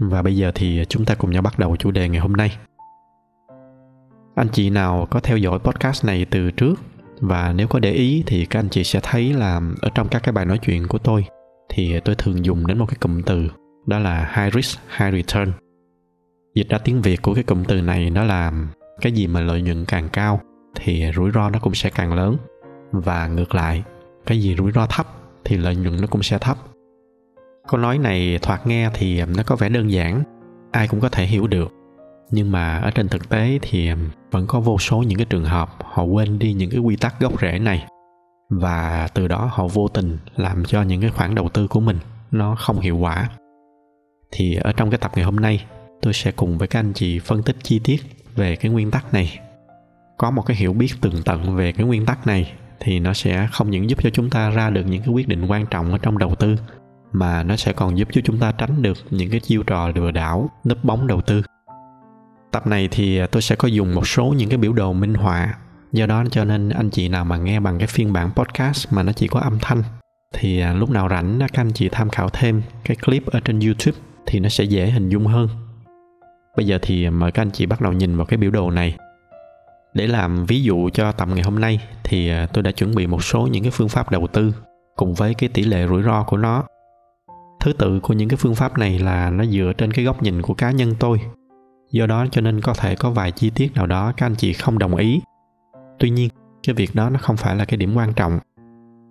và bây giờ thì chúng ta cùng nhau bắt đầu chủ đề ngày hôm nay. Anh chị nào có theo dõi podcast này từ trước và nếu có để ý thì các anh chị sẽ thấy là ở trong các cái bài nói chuyện của tôi thì tôi thường dùng đến một cái cụm từ, đó là high risk, high return. Dịch ra tiếng Việt của cái cụm từ này nó là cái gì mà lợi nhuận càng cao thì rủi ro nó cũng sẽ càng lớn và ngược lại, cái gì rủi ro thấp thì lợi nhuận nó cũng sẽ thấp câu nói này thoạt nghe thì um, nó có vẻ đơn giản, ai cũng có thể hiểu được. Nhưng mà ở trên thực tế thì um, vẫn có vô số những cái trường hợp họ quên đi những cái quy tắc gốc rễ này. Và từ đó họ vô tình làm cho những cái khoản đầu tư của mình nó không hiệu quả. Thì ở trong cái tập ngày hôm nay, tôi sẽ cùng với các anh chị phân tích chi tiết về cái nguyên tắc này. Có một cái hiểu biết tường tận về cái nguyên tắc này thì nó sẽ không những giúp cho chúng ta ra được những cái quyết định quan trọng ở trong đầu tư mà nó sẽ còn giúp cho chúng ta tránh được những cái chiêu trò lừa đảo nấp bóng đầu tư. Tập này thì tôi sẽ có dùng một số những cái biểu đồ minh họa, do đó cho nên anh chị nào mà nghe bằng cái phiên bản podcast mà nó chỉ có âm thanh, thì à, lúc nào rảnh các anh chị tham khảo thêm cái clip ở trên youtube thì nó sẽ dễ hình dung hơn. Bây giờ thì mời các anh chị bắt đầu nhìn vào cái biểu đồ này. Để làm ví dụ cho tập ngày hôm nay thì à, tôi đã chuẩn bị một số những cái phương pháp đầu tư cùng với cái tỷ lệ rủi ro của nó thứ tự của những cái phương pháp này là nó dựa trên cái góc nhìn của cá nhân tôi. Do đó cho nên có thể có vài chi tiết nào đó các anh chị không đồng ý. Tuy nhiên, cái việc đó nó không phải là cái điểm quan trọng.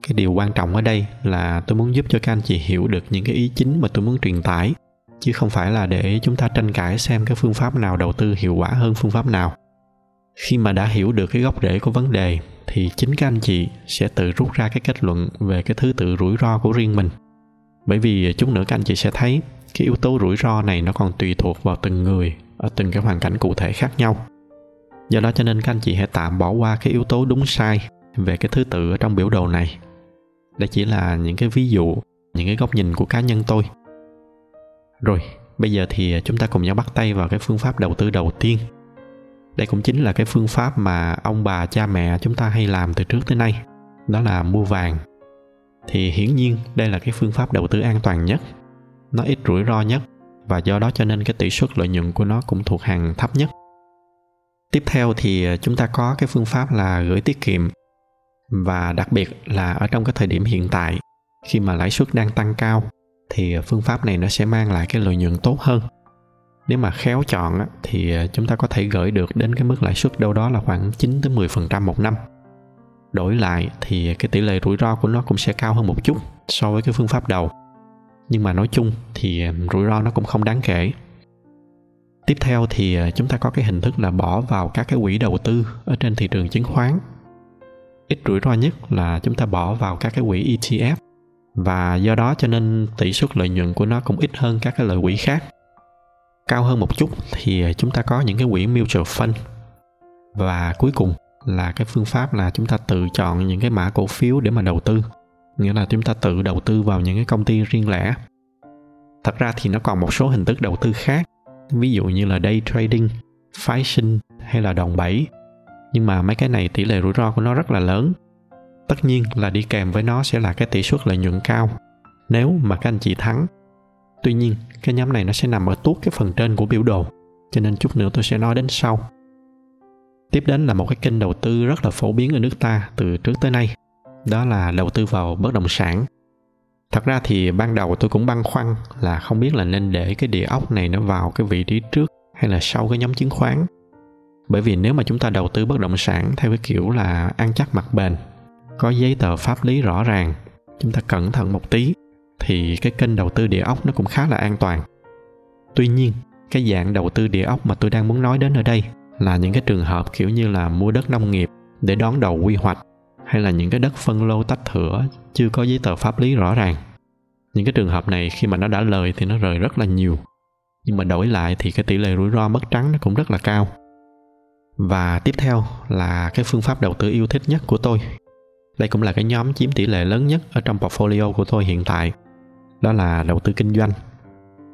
Cái điều quan trọng ở đây là tôi muốn giúp cho các anh chị hiểu được những cái ý chính mà tôi muốn truyền tải, chứ không phải là để chúng ta tranh cãi xem cái phương pháp nào đầu tư hiệu quả hơn phương pháp nào. Khi mà đã hiểu được cái gốc rễ của vấn đề, thì chính các anh chị sẽ tự rút ra cái kết luận về cái thứ tự rủi ro của riêng mình bởi vì chút nữa các anh chị sẽ thấy cái yếu tố rủi ro này nó còn tùy thuộc vào từng người, ở từng cái hoàn cảnh cụ thể khác nhau. Do đó cho nên các anh chị hãy tạm bỏ qua cái yếu tố đúng sai về cái thứ tự ở trong biểu đồ này. Đây chỉ là những cái ví dụ, những cái góc nhìn của cá nhân tôi. Rồi, bây giờ thì chúng ta cùng nhau bắt tay vào cái phương pháp đầu tư đầu tiên. Đây cũng chính là cái phương pháp mà ông bà, cha mẹ chúng ta hay làm từ trước tới nay. Đó là mua vàng thì hiển nhiên đây là cái phương pháp đầu tư an toàn nhất. Nó ít rủi ro nhất và do đó cho nên cái tỷ suất lợi nhuận của nó cũng thuộc hàng thấp nhất. Tiếp theo thì ờ, chúng ta có cái phương pháp là gửi tiết kiệm và đặc biệt là ở trong cái thời điểm hiện tại, khi mà lãi suất đang tăng cao thì ờ, phương pháp này nó sẽ mang lại cái lợi nhuận tốt hơn. Nếu mà khéo chọn thì ờ, chúng ta có thể gửi được đến cái mức lãi suất đâu đó là khoảng 9 tới 10% một năm đổi lại thì cái tỷ lệ rủi ro của nó cũng sẽ cao hơn một chút so với cái phương pháp đầu. Nhưng mà nói chung thì rủi ro nó cũng không đáng kể. Tiếp theo thì ờ, chúng ta có cái hình thức là bỏ vào các cái quỹ đầu tư ở trên thị trường chứng khoán. Ít rủi ro nhất là chúng ta bỏ vào các cái quỹ ETF và do đó cho nên tỷ suất lợi nhuận của nó cũng ít hơn các cái loại quỹ khác. Cao hơn một chút thì ờ, chúng ta có những cái quỹ mutual fund. Và cuối cùng là cái phương pháp là chúng ta tự chọn những cái mã cổ phiếu để mà đầu tư. Nghĩa là chúng ta tự đầu tư vào những cái công ty riêng lẻ. Thật ra thì nó còn một số hình thức đầu tư khác. Ví dụ như là day trading, phái sinh hay là đòn bẩy. Nhưng mà mấy cái này tỷ lệ rủi ro của nó rất là lớn. Tất nhiên là đi kèm với nó sẽ là cái tỷ suất lợi nhuận cao. Nếu mà các anh chị thắng. Tuy nhiên, cái nhóm này nó sẽ nằm ở tuốt cái phần trên của biểu đồ. Cho nên chút nữa tôi sẽ nói đến sau tiếp đến là một cái kênh đầu tư rất là phổ biến ở nước ta từ trước tới nay. Đó là đầu tư vào bất động sản. Thật ra thì ban đầu tôi cũng băn khoăn là không biết là nên để cái địa ốc này nó vào cái vị trí trước hay là sau cái nhóm chứng khoán. Bởi vì nếu mà chúng ta đầu tư bất động sản theo cái kiểu là ăn chắc mặt bền, có giấy tờ pháp lý rõ ràng, chúng ta cẩn thận một tí, thì cái kênh đầu tư địa ốc nó cũng khá là an toàn. Tuy nhiên, cái dạng đầu tư địa ốc mà tôi đang muốn nói đến ở đây là những cái trường hợp kiểu như là mua đất nông nghiệp để đón đầu quy hoạch, hay là những cái đất phân lô tách thửa chưa có giấy tờ pháp lý rõ ràng. Những cái trường hợp này khi mà nó đã lời thì nó rời rất là nhiều, nhưng mà đổi lại thì cái tỷ lệ rủi ro mất trắng nó cũng rất là cao. Và tiếp theo là cái phương pháp đầu tư yêu thích nhất của tôi. Đây cũng là cái nhóm chiếm tỷ lệ lớn nhất ở trong portfolio của tôi hiện tại, đó là đầu tư kinh doanh.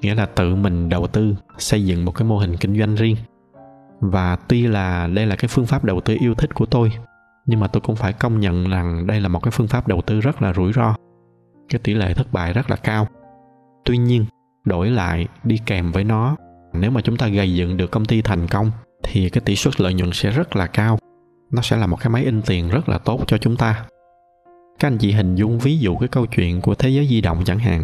Nghĩa là tự mình đầu tư xây dựng một cái mô hình kinh doanh riêng và tuy là đây là cái phương pháp đầu tư yêu thích của tôi, nhưng mà tôi cũng phải công nhận rằng đây là một cái phương pháp đầu tư rất là rủi ro. Cái tỷ lệ thất bại rất là cao. Tuy nhiên, đổi lại đi kèm với nó, nếu mà chúng ta gây dựng được công ty thành công, thì cái tỷ suất lợi nhuận sẽ rất là cao. Nó sẽ là một cái máy in tiền rất là tốt cho chúng ta. Các anh chị hình dung ví dụ cái câu chuyện của thế giới di động chẳng hạn.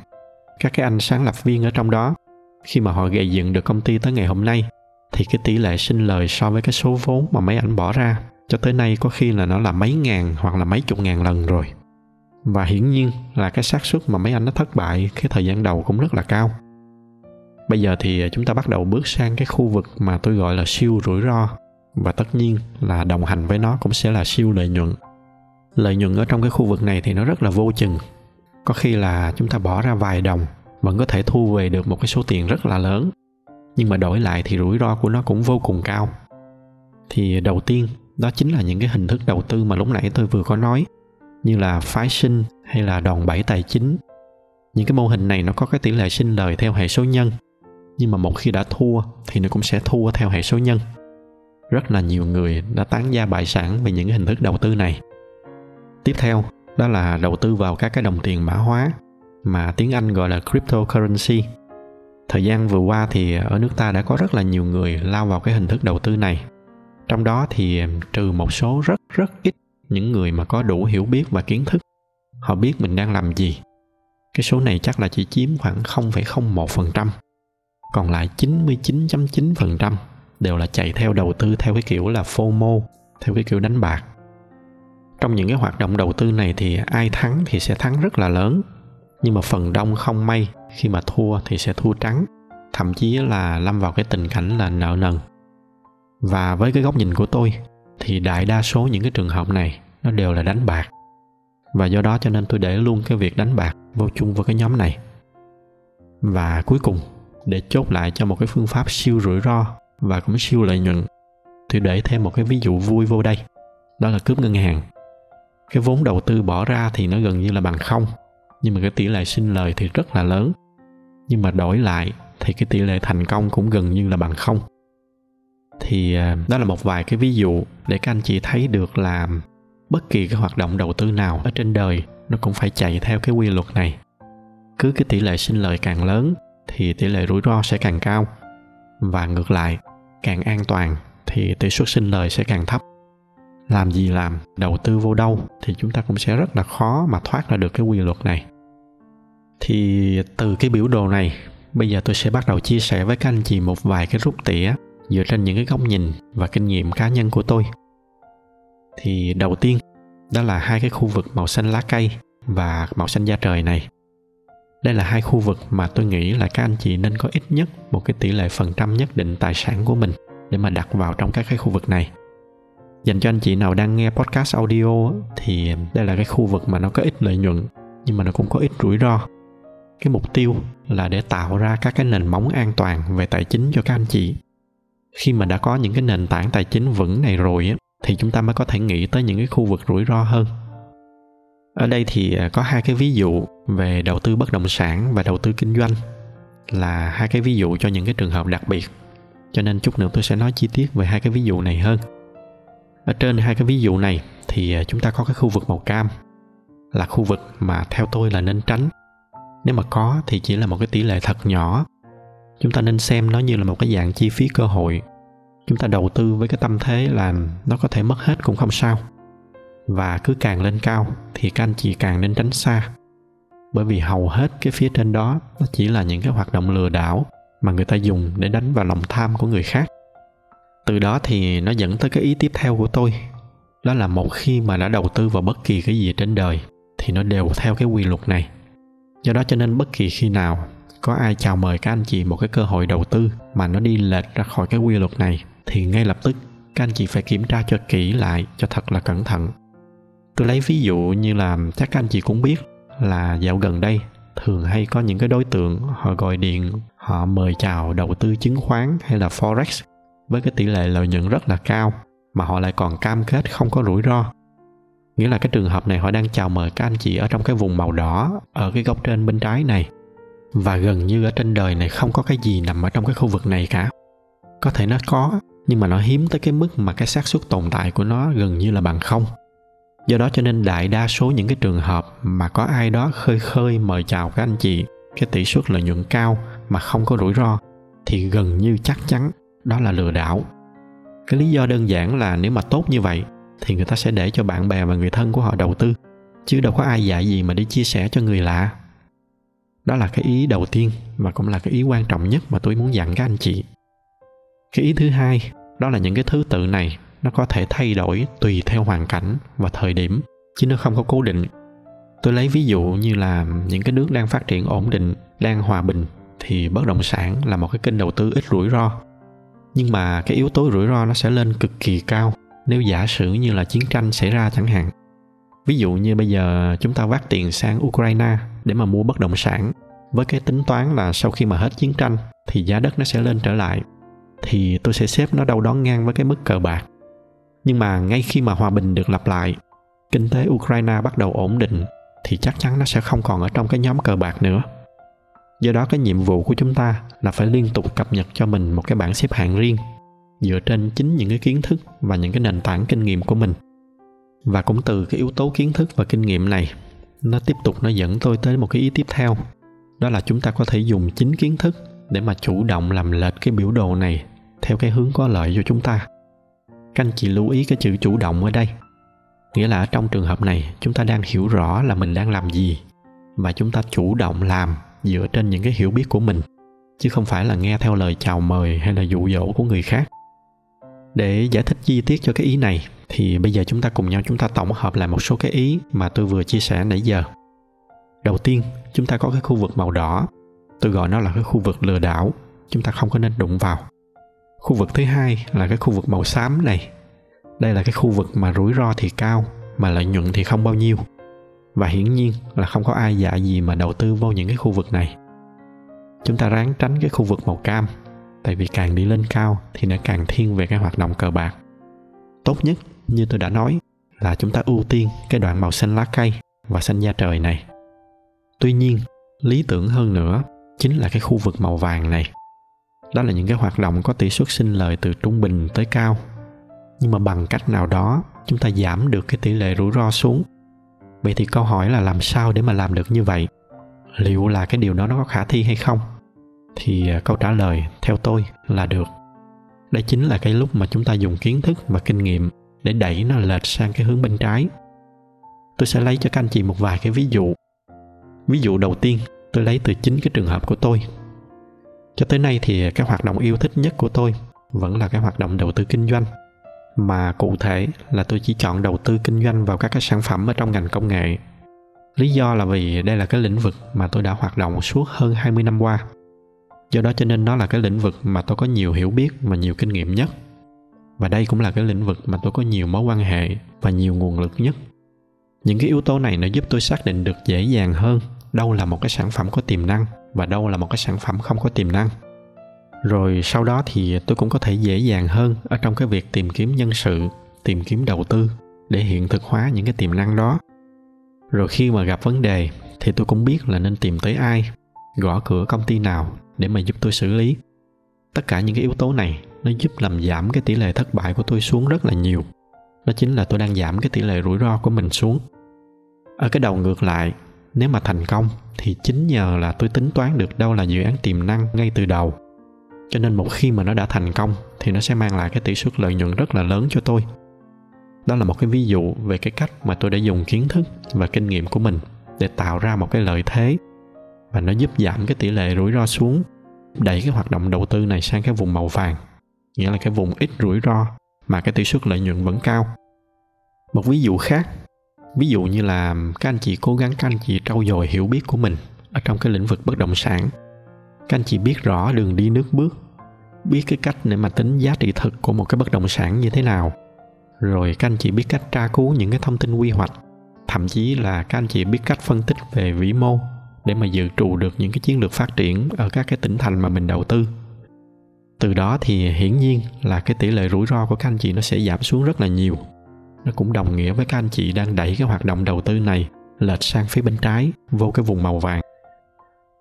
Các cái anh sáng lập viên ở trong đó, khi mà họ gây dựng được công ty tới ngày hôm nay thì cái tỷ lệ sinh lời so với cái số vốn mà mấy ảnh bỏ ra, cho tới nay có khi là nó là mấy ngàn hoặc là mấy chục ngàn lần rồi. Và hiển nhiên là cái xác suất mà mấy anh nó thất bại cái thời gian đầu cũng rất là cao. Bây giờ thì chúng ta bắt đầu bước sang cái khu vực mà tôi gọi là siêu rủi ro, và tất nhiên là đồng hành với nó cũng sẽ là siêu lợi nhuận. Lợi nhuận ở trong cái khu vực này thì nó rất là vô chừng. Có khi là chúng ta bỏ ra vài đồng, vẫn có thể thu về được một cái số tiền rất là lớn nhưng mà đổi lại thì rủi ro của nó cũng vô cùng cao. Thì đầu tiên, đó chính là những cái hình thức đầu tư mà lúc nãy tôi vừa có nói, như là phái sinh hay là đòn bẩy tài chính. Những cái mô hình này nó có cái tỷ lệ sinh lời theo hệ số nhân, nhưng mà một khi đã thua thì nó cũng sẽ thua theo hệ số nhân. Rất là nhiều người đã tán gia bại sản về những cái hình thức đầu tư này. Tiếp theo, đó là đầu tư vào các cái đồng tiền mã hóa, mà tiếng anh gọi là cryptocurrency thời gian vừa qua thì ở nước ta đã có rất là nhiều người lao vào cái hình thức đầu tư này trong đó thì trừ một số rất rất ít những người mà có đủ hiểu biết và kiến thức họ biết mình đang làm gì cái số này chắc là chỉ chiếm khoảng 0,01%. Còn lại 99.9% đều là chạy theo đầu tư theo cái kiểu là FOMO, theo cái kiểu đánh bạc. Trong những cái hoạt động đầu tư này thì ai thắng thì sẽ thắng rất là lớn, nhưng mà phần đông không may khi mà thua thì sẽ thua trắng, thậm chí là lâm vào cái tình cảnh là nợ nần. Và với cái góc nhìn của tôi thì đại đa số những cái trường hợp này nó đều là đánh bạc. Và do đó cho nên tôi để luôn cái việc đánh bạc vô chung vào cái nhóm này. Và cuối cùng để chốt lại cho một cái phương pháp siêu rủi ro và cũng siêu lợi nhuận tôi để thêm một cái ví dụ vui vô đây. Đó là cướp ngân hàng. Cái vốn đầu tư bỏ ra thì nó gần như là bằng không nhưng mà cái tỷ lệ sinh lời thì rất là lớn. Nhưng mà đổi lại thì cái tỷ lệ thành công cũng gần như là bằng không. Thì à, đó là một vài cái ví dụ để các anh chị thấy được là bất kỳ cái hoạt động đầu tư nào ở trên đời nó cũng phải chạy theo cái quy luật này. Cứ cái tỷ lệ sinh lời càng lớn thì tỷ lệ rủi ro sẽ càng cao. Và ngược lại, càng an toàn thì tỷ suất sinh lời sẽ càng thấp làm gì làm, đầu tư vô đâu thì chúng ta cũng sẽ rất là khó mà thoát ra được cái quy luật này. Thì từ cái biểu đồ này, bây giờ tôi sẽ bắt đầu chia sẻ với các anh chị một vài cái rút tỉa dựa trên những cái góc nhìn và kinh nghiệm cá nhân của tôi. Thì đầu tiên, đó là hai cái khu vực màu xanh lá cây và màu xanh da trời này. Đây là hai khu vực mà tôi nghĩ là các anh chị nên có ít nhất một cái tỷ lệ phần trăm nhất định tài sản của mình để mà đặt vào trong các cái khu vực này dành cho anh chị nào đang nghe podcast audio thì đây là cái khu vực mà nó có ít lợi nhuận, nhưng mà nó cũng có ít rủi ro. Cái mục tiêu là để tạo ra các cái nền móng an toàn về tài chính cho các anh chị. Khi mà đã có những cái nền tảng tài chính vững này rồi thì chúng ta mới có thể nghĩ tới những cái khu vực rủi ro hơn. Ở đây thì à, có hai cái ví dụ về đầu tư bất động sản và đầu tư kinh doanh. Là hai cái ví dụ cho những cái trường hợp đặc biệt. Cho nên chút nữa tôi sẽ nói chi tiết về hai cái ví dụ này hơn ở trên hai cái ví dụ này thì à, chúng ta có cái khu vực màu cam là khu vực mà theo tôi là nên tránh. Nếu mà có thì chỉ là một cái tỷ lệ thật nhỏ. Chúng ta nên xem nó như là một cái dạng chi phí cơ hội. Chúng ta đầu tư với cái tâm thế là nó có thể mất hết cũng không sao. Và cứ càng lên cao thì các anh chị càng nên tránh xa. Bởi vì hầu hết cái phía trên đó nó chỉ là những cái hoạt động lừa đảo mà người ta dùng để đánh vào lòng tham của người khác từ đó thì nó dẫn tới cái ý tiếp theo của tôi. Đó là một khi mà đã đầu tư vào bất kỳ cái gì trên đời, thì nó đều theo cái quy luật này. Do đó cho nên bất kỳ khi nào có ai chào mời các anh chị một cái cơ hội đầu tư mà nó đi lệch ra khỏi cái quy luật này, thì ngay lập tức các anh chị phải kiểm tra cho kỹ lại cho thật là cẩn thận. Tôi lấy ví dụ như là chắc các anh chị cũng biết là dạo gần đây thường hay có những cái đối tượng họ gọi điện, họ mời chào đầu tư chứng khoán hay là forex với cái tỷ lệ lợi nhuận rất là cao mà họ lại còn cam kết không có rủi ro. Nghĩa là cái trường hợp này họ đang chào mời các anh chị ở trong cái vùng màu đỏ ở cái góc trên bên trái này. Và gần như ở trên đời này không có cái gì nằm ở trong cái khu vực này cả. Có thể nó có, nhưng mà nó hiếm tới cái mức mà cái xác suất tồn tại của nó gần như là bằng không. Do đó cho nên đại đa số những cái trường hợp mà có ai đó khơi khơi mời chào các anh chị, cái tỷ suất lợi nhuận cao mà không có rủi ro thì gần như chắc chắn đó là lừa đảo. Cái lý do đơn giản là nếu mà tốt như vậy, thì người ta sẽ để cho bạn bè và người thân của họ đầu tư, chứ đâu có ai dạy gì mà đi chia sẻ cho người lạ. Đó là cái ý đầu tiên và cũng là cái ý quan trọng nhất mà tôi muốn dặn các anh chị. Cái ý thứ hai, đó là những cái thứ tự này, nó có thể thay đổi tùy theo hoàn cảnh và thời điểm, chứ nó không có cố định. Tôi lấy ví dụ như là những cái nước đang phát triển ổn định, đang hòa bình, thì bất động sản là một cái kênh đầu tư ít rủi ro nhưng mà cái yếu tố rủi ro nó sẽ lên cực kỳ cao nếu giả sử như là chiến tranh xảy ra chẳng hạn. Ví dụ như bây giờ chúng ta vác tiền sang ukraine để mà mua bất động sản, với cái tính toán là sau khi mà hết chiến tranh thì giá đất nó sẽ lên trở lại, thì tôi sẽ xếp nó đâu đó ngang với cái mức cờ bạc. Nhưng mà ngay khi mà hòa bình được lặp lại, kinh tế ukraine bắt đầu ổn định, thì chắc chắn nó sẽ không còn ở trong cái nhóm cờ bạc nữa do đó cái nhiệm vụ của chúng ta là phải liên tục cập nhật cho mình một cái bảng xếp hạng riêng, dựa trên chính những cái kiến thức và những cái nền tảng kinh nghiệm của mình. Và cũng từ cái yếu tố kiến thức và kinh nghiệm này, nó tiếp tục nó dẫn tôi tới một cái ý tiếp theo, đó là chúng ta có thể dùng chính kiến thức để mà chủ động làm lệch cái biểu đồ này theo cái hướng có lợi cho chúng ta. Các anh chị lưu ý cái chữ chủ động ở đây. Nghĩa là ở trong trường hợp này, chúng ta đang hiểu rõ là mình đang làm gì và chúng ta chủ động làm dựa trên những cái hiểu biết của mình, chứ không phải là nghe theo lời chào mời hay là dụ dỗ của người khác. Để giải thích chi tiết cho cái ý này, thì bây giờ chúng ta cùng nhau chúng ta tổng hợp lại một số cái ý mà tôi vừa chia sẻ nãy giờ. Đầu tiên, chúng ta có cái khu vực màu đỏ. Tôi gọi nó là cái khu vực lừa đảo, chúng ta không có nên đụng vào. Khu vực thứ hai là cái khu vực màu xám này. Đây là cái khu vực mà rủi ro thì cao, mà lợi nhuận thì không bao nhiêu và hiển nhiên là không có ai dạ gì mà đầu tư vô những cái khu vực này. Chúng ta ráng tránh cái khu vực màu cam, tại vì càng đi lên cao thì nó càng thiên về cái hoạt động cờ bạc. Tốt nhất, như tôi đã nói, là chúng ta ưu tiên cái đoạn màu xanh lá cây và xanh da trời này. Tuy nhiên, lý tưởng hơn nữa chính là cái khu vực màu vàng này. Đó là những cái hoạt động có tỷ suất sinh lời từ trung bình tới cao. Nhưng mà bằng cách nào đó, chúng ta giảm được cái tỷ lệ rủi ro xuống vậy thì câu hỏi là làm sao để mà làm được như vậy? Liệu là cái điều đó nó có khả thi hay không? Thì à, câu trả lời, theo tôi là được. Đây chính là cái lúc mà chúng ta dùng kiến thức và kinh nghiệm để đẩy nó lệch sang cái hướng bên trái. Tôi sẽ lấy cho các anh chị một vài cái ví dụ. Ví dụ đầu tiên, tôi lấy từ chính cái trường hợp của tôi. Cho tới nay thì cái hoạt động yêu thích nhất của tôi vẫn là cái hoạt động đầu tư kinh doanh mà cụ thể là tôi chỉ chọn đầu tư kinh doanh vào các cái sản phẩm ở trong ngành công nghệ. Lý do là vì đây là cái lĩnh vực mà tôi đã hoạt động suốt hơn 20 năm qua. Do đó cho nên nó là cái lĩnh vực mà tôi có nhiều hiểu biết và nhiều kinh nghiệm nhất. Và đây cũng là cái lĩnh vực mà tôi có nhiều mối quan hệ và nhiều nguồn lực nhất. Những cái yếu tố này nó giúp tôi xác định được dễ dàng hơn đâu là một cái sản phẩm có tiềm năng và đâu là một cái sản phẩm không có tiềm năng rồi sau đó thì tôi cũng có thể dễ dàng hơn ở trong cái việc tìm kiếm nhân sự, tìm kiếm đầu tư để hiện thực hóa những cái tiềm năng đó. Rồi khi mà gặp vấn đề thì tôi cũng biết là nên tìm tới ai, gõ cửa công ty nào để mà giúp tôi xử lý. Tất cả những cái yếu tố này nó giúp làm giảm cái tỷ lệ thất bại của tôi xuống rất là nhiều. Đó chính là tôi đang giảm cái tỷ lệ rủi ro của mình xuống. Ở cái đầu ngược lại, nếu mà thành công thì chính nhờ là tôi tính toán được đâu là dự án tiềm năng ngay từ đầu cho nên một khi mà nó đã thành công, thì nó sẽ mang lại cái tỷ suất lợi nhuận rất là lớn cho tôi. Đó là một cái ví dụ về cái cách mà tôi đã dùng kiến thức và kinh nghiệm của mình để tạo ra một cái lợi thế và nó giúp giảm cái tỷ lệ rủi ro xuống, đẩy cái hoạt động đầu tư này sang cái vùng màu vàng, nghĩa là cái vùng ít rủi ro mà cái tỷ suất lợi nhuận vẫn cao. Một ví dụ khác, ví dụ như là các anh chị cố gắng, các anh chị trau dồi hiểu biết của mình ở trong cái lĩnh vực bất động sản các anh chị biết rõ đường đi nước bước, biết cái cách để mà tính giá trị thực của một cái bất động sản như thế nào. Rồi các anh chị biết cách tra cứu những cái thông tin quy hoạch. Thậm chí là các anh chị biết cách phân tích về vĩ mô để mà dự trù được những cái chiến lược phát triển ở các cái tỉnh thành mà mình đầu tư. Từ đó thì hiển nhiên là cái tỷ lệ rủi ro của các anh chị nó sẽ giảm xuống rất là nhiều. Nó cũng đồng nghĩa với các anh chị đang đẩy cái hoạt động đầu tư này lệch sang phía bên trái, vô cái vùng màu vàng.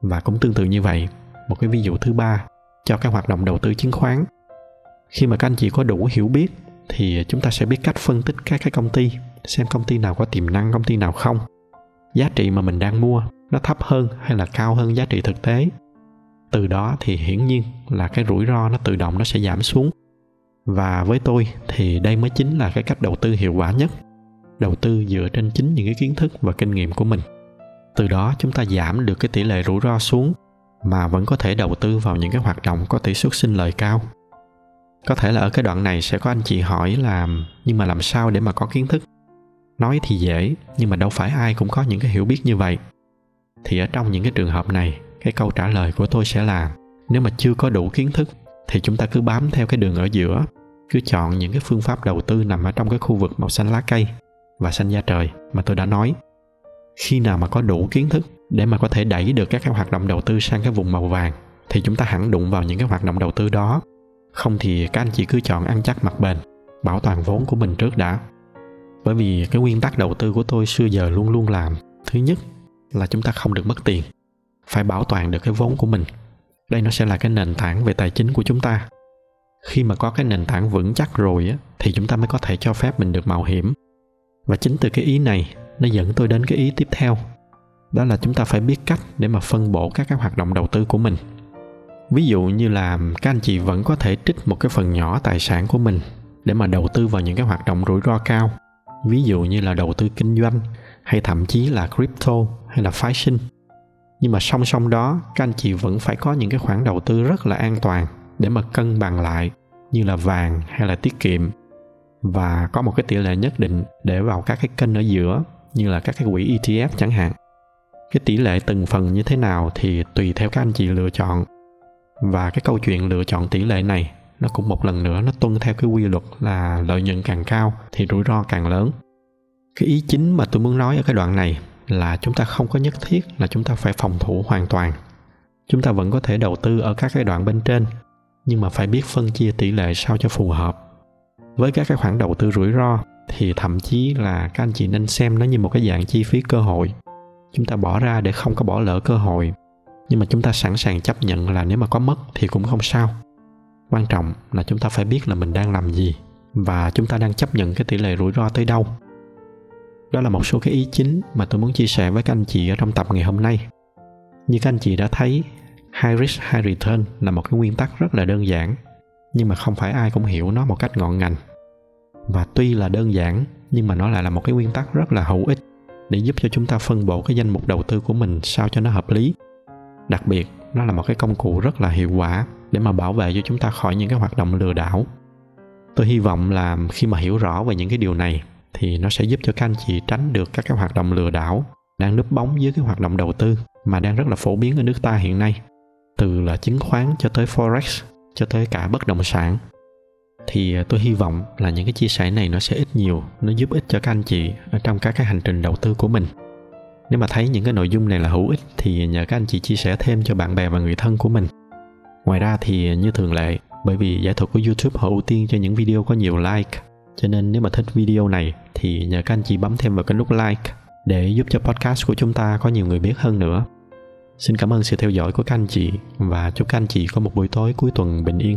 Và cũng tương tự như vậy một cái ví dụ thứ ba cho các hoạt động đầu tư chứng khoán. Khi mà các anh chị có đủ hiểu biết thì chúng ta sẽ biết cách phân tích các cái công ty, xem công ty nào có tiềm năng, công ty nào không. Giá trị mà mình đang mua nó thấp hơn hay là cao hơn giá trị thực tế? Từ đó thì hiển nhiên là cái rủi ro nó tự động nó sẽ giảm xuống. Và với tôi thì đây mới chính là cái cách đầu tư hiệu quả nhất, đầu tư dựa trên chính những cái kiến thức và kinh nghiệm của mình. Từ đó chúng ta giảm được cái tỷ lệ rủi ro xuống mà vẫn có thể đầu tư vào những cái hoạt động có tỷ suất sinh lời cao. Có thể là ở cái đoạn này sẽ có anh chị hỏi là, nhưng mà làm sao để mà có kiến thức? Nói thì dễ, nhưng mà đâu phải ai cũng có những cái hiểu biết như vậy. Thì ở trong những cái trường hợp này, cái câu trả lời của tôi sẽ là, nếu mà chưa có đủ kiến thức, thì chúng ta cứ bám theo cái đường ở giữa, cứ chọn những cái phương pháp đầu tư nằm ở trong cái khu vực màu xanh lá cây và xanh da trời mà tôi đã nói. Khi nào mà có đủ kiến thức để mà có thể đẩy được các cái hoạt động đầu tư sang cái vùng màu vàng, thì chúng ta hẳn đụng vào những cái hoạt động đầu tư đó. Không thì các anh chị cứ chọn ăn chắc mặt bền, bảo toàn vốn của mình trước đã. Bởi vì cái nguyên tắc đầu tư của tôi xưa giờ luôn luôn làm, thứ nhất là chúng ta không được mất tiền, phải bảo toàn được cái vốn của mình. Đây nó sẽ là cái nền tảng về tài chính của chúng ta. Khi mà có cái nền tảng vững chắc rồi á, thì chúng ta mới có thể cho phép mình được mạo hiểm. Và chính từ cái ý này, nó dẫn tôi đến cái ý tiếp theo đó là chúng ta phải biết cách để mà phân bổ các cái hoạt động đầu tư của mình. Ví dụ như là các anh chị vẫn có thể trích một cái phần nhỏ tài sản của mình để mà đầu tư vào những cái hoạt động rủi ro cao. Ví dụ như là đầu tư kinh doanh hay thậm chí là crypto hay là phái sinh. Nhưng mà song song đó, các anh chị vẫn phải có những cái khoản đầu tư rất là an toàn để mà cân bằng lại như là vàng hay là tiết kiệm. Và có một cái tỷ lệ nhất định để vào các cái kênh ở giữa như là các cái quỹ ETF chẳng hạn. Cái tỷ lệ từng phần như thế nào thì tùy theo các anh chị lựa chọn. Và cái câu chuyện lựa chọn tỷ lệ này, nó cũng một lần nữa nó tuân theo cái quy luật là lợi nhuận càng cao thì rủi ro càng lớn. Cái ý chính mà tôi muốn nói ở cái đoạn này là chúng ta không có nhất thiết là chúng ta phải phòng thủ hoàn toàn. Chúng ta vẫn có thể đầu tư ở các cái đoạn bên trên, nhưng mà phải biết phân chia tỷ lệ sao cho phù hợp với các cái khoản đầu tư rủi ro thì thậm chí là các anh chị nên xem nó như một cái dạng chi phí cơ hội chúng ta bỏ ra để không có bỏ lỡ cơ hội. Nhưng mà chúng ta sẵn sàng chấp nhận là nếu mà có mất thì cũng không sao. Quan trọng là chúng ta phải biết là mình đang làm gì và chúng ta đang chấp nhận cái tỷ lệ rủi ro tới đâu. Đó là một số cái ý chính mà tôi muốn chia sẻ với các anh chị ở trong tập ngày hôm nay. Như các anh chị đã thấy, high risk, high return là một cái nguyên tắc rất là đơn giản, nhưng mà không phải ai cũng hiểu nó một cách ngọn ngành. Và tuy là đơn giản, nhưng mà nó lại là một cái nguyên tắc rất là hữu ích để giúp cho chúng ta phân bổ cái danh mục đầu tư của mình sao cho nó hợp lý. Đặc biệt, nó là một cái công cụ rất là hiệu quả để mà bảo vệ cho chúng ta khỏi những cái hoạt động lừa đảo. Tôi hy vọng là khi mà hiểu rõ về những cái điều này thì nó sẽ giúp cho các anh chị tránh được các cái hoạt động lừa đảo đang núp bóng dưới cái hoạt động đầu tư mà đang rất là phổ biến ở nước ta hiện nay, từ là chứng khoán cho tới forex cho tới cả bất động sản thì à, tôi hy vọng là những cái chia sẻ này nó sẽ ít nhiều, nó giúp ích cho các anh chị ở trong các cái hành trình đầu tư của mình. Nếu mà thấy những cái nội dung này là hữu ích thì nhờ các anh chị chia sẻ thêm cho bạn bè và người thân của mình. Ngoài ra thì à, như thường lệ, bởi vì giải thuật của youtube họ ưu tiên cho những video có nhiều like, cho nên nếu mà thích video này thì nhờ các anh chị bấm thêm vào cái nút like để giúp cho podcast của chúng ta có nhiều người biết hơn nữa. Xin cảm ơn sự theo dõi của các anh chị và chúc các anh chị có một buổi tối cuối tuần bình yên.